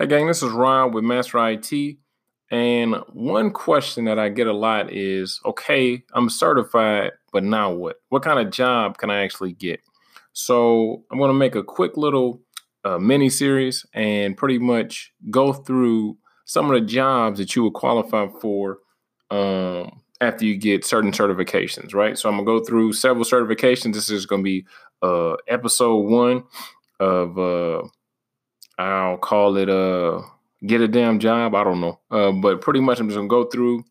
Hey, gang, this is Rob with Master IT. And one question that I get a lot is okay, I'm certified, but now what? What kind of job can I actually get? So I'm going to make a quick little uh, mini series and pretty much go through some of the jobs that you would qualify for um, after you get certain certifications, right? So I'm going to go through several certifications. This is going to be uh, episode one of. Uh, I'll call it a get a damn job. I don't know. Uh, but pretty much I'm just gonna go through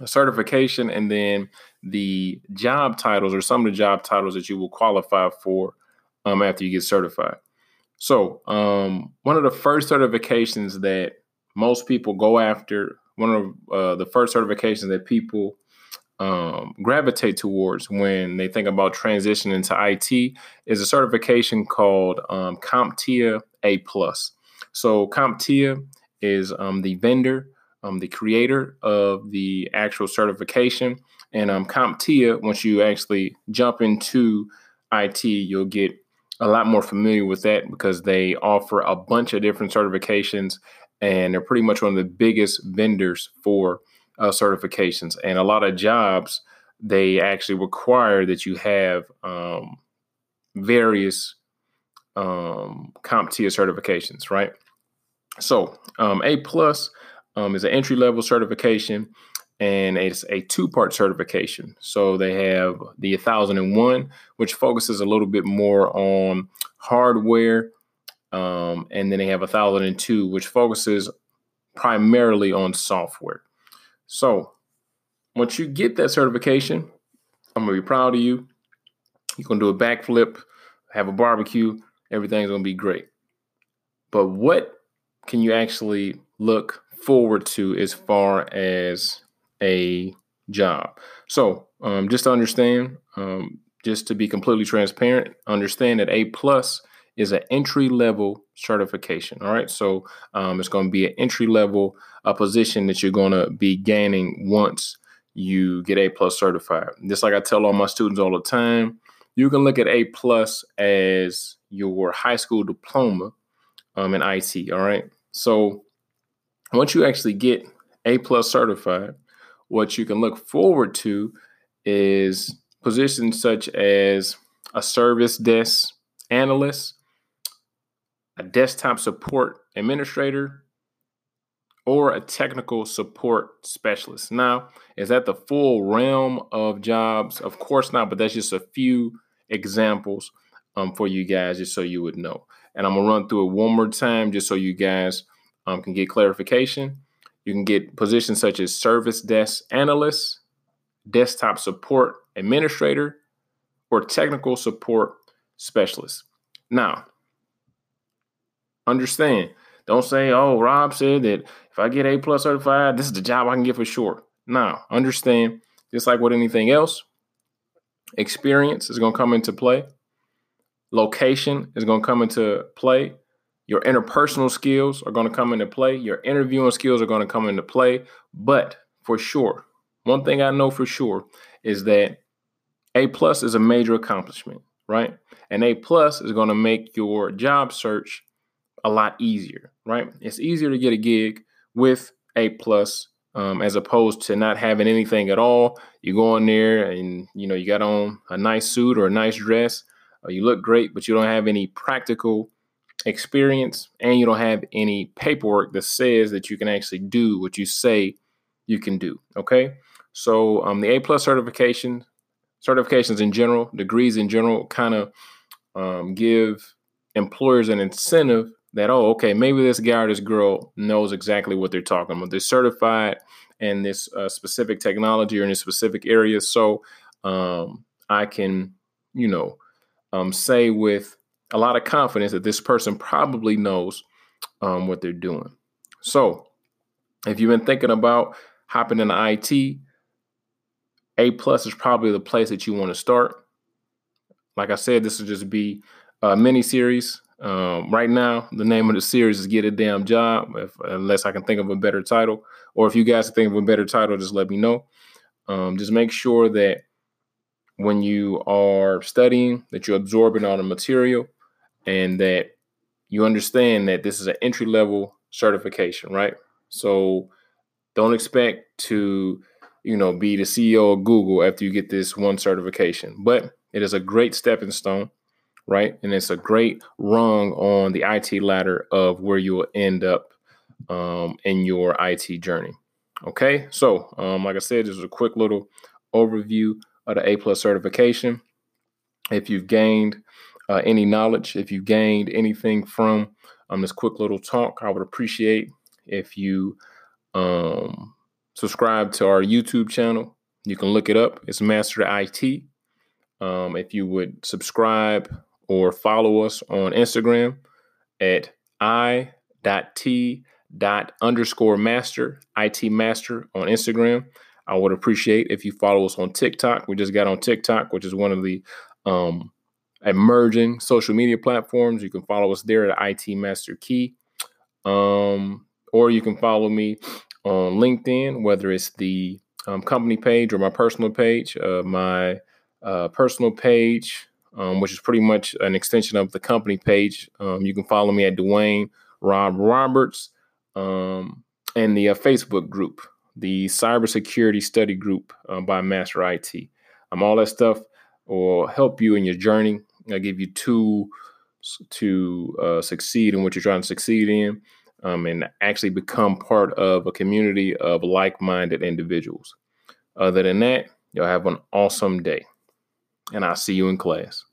a certification and then the job titles or some of the job titles that you will qualify for um, after you get certified. So um, one of the first certifications that most people go after, one of uh, the first certifications that people um, gravitate towards when they think about transitioning to IT is a certification called um, CompTIA A. So CompTIA is um, the vendor, um, the creator of the actual certification, and um, CompTIA. Once you actually jump into IT, you'll get a lot more familiar with that because they offer a bunch of different certifications, and they're pretty much one of the biggest vendors for uh, certifications, and a lot of jobs they actually require that you have um, various um, CompTIA certifications, right? So um, A plus um, is an entry level certification, and it's a two part certification. So they have the 1001, which focuses a little bit more on hardware, um, and then they have 1002, which focuses primarily on software. So once you get that certification, I'm gonna be proud of you. You're gonna do a backflip, have a barbecue, everything's gonna be great. But what can you actually look forward to as far as a job? So um, just to understand, um, just to be completely transparent, understand that A plus is an entry level certification. All right. So um, it's going to be an entry level a position that you're going to be gaining once you get A plus certified. Just like I tell all my students all the time, you can look at A plus as your high school diploma um, in IT. All right. So once you actually get A plus certified, what you can look forward to is positions such as a service desk analyst, a desktop support administrator, or a technical support specialist. Now, is that the full realm of jobs? Of course not, but that's just a few examples um, for you guys, just so you would know. And I'm gonna run through it one more time, just so you guys um, can get clarification. You can get positions such as service desk analyst, desktop support administrator, or technical support specialist. Now, understand. Don't say, "Oh, Rob said that if I get A plus certified, this is the job I can get for sure." Now, understand. Just like with anything else, experience is going to come into play. Location is going to come into play. Your interpersonal skills are going to come into play. Your interviewing skills are going to come into play. But for sure, one thing I know for sure is that A plus is a major accomplishment, right? And A plus is going to make your job search a lot easier, right? It's easier to get a gig with A plus um, as opposed to not having anything at all. You go in there and you know you got on a nice suit or a nice dress, or you look great, but you don't have any practical experience and you don't have any paperwork that says that you can actually do what you say you can do. Okay, so um, the A plus certification, certifications in general, degrees in general, kind of um, give employers an incentive that oh okay maybe this guy or this girl knows exactly what they're talking about. They're certified in this uh, specific technology or in a specific area. So um, i can you know um, say with a lot of confidence that this person probably knows um, what they're doing. So if you've been thinking about hopping into it a plus is probably the place that you want to start. Like i said this will just be a mini series um, right now, the name of the series is "Get a Damn Job." If, unless I can think of a better title, or if you guys think of a better title, just let me know. Um, just make sure that when you are studying, that you're absorbing all the material, and that you understand that this is an entry level certification, right? So don't expect to, you know, be the CEO of Google after you get this one certification, but it is a great stepping stone, right? And it's a great rung on the IT ladder of where you will end up um, in your IT journey. Okay, so um, like I said, this is a quick little overview of the A plus certification. If you've gained uh, any knowledge, if you've gained anything from um, this quick little talk, I would appreciate if you um, subscribe to our YouTube channel. You can look it up. It's Master IT. Um, if you would subscribe or follow us on Instagram at i.t dot underscore master it master on Instagram. I would appreciate if you follow us on TikTok. We just got on TikTok, which is one of the um, emerging social media platforms. You can follow us there at IT Master Key. Um, or you can follow me on LinkedIn, whether it's the um, company page or my personal page. Uh, my uh, personal page, um, which is pretty much an extension of the company page. Um, you can follow me at Dwayne Rob Roberts um, and the uh, Facebook group, the Cybersecurity Study Group uh, by Master IT. Um, all that stuff will help you in your journey. I give you tools to uh, succeed in what you're trying to succeed in um, and actually become part of a community of like minded individuals. Other than that, you'll have an awesome day. And I'll see you in class.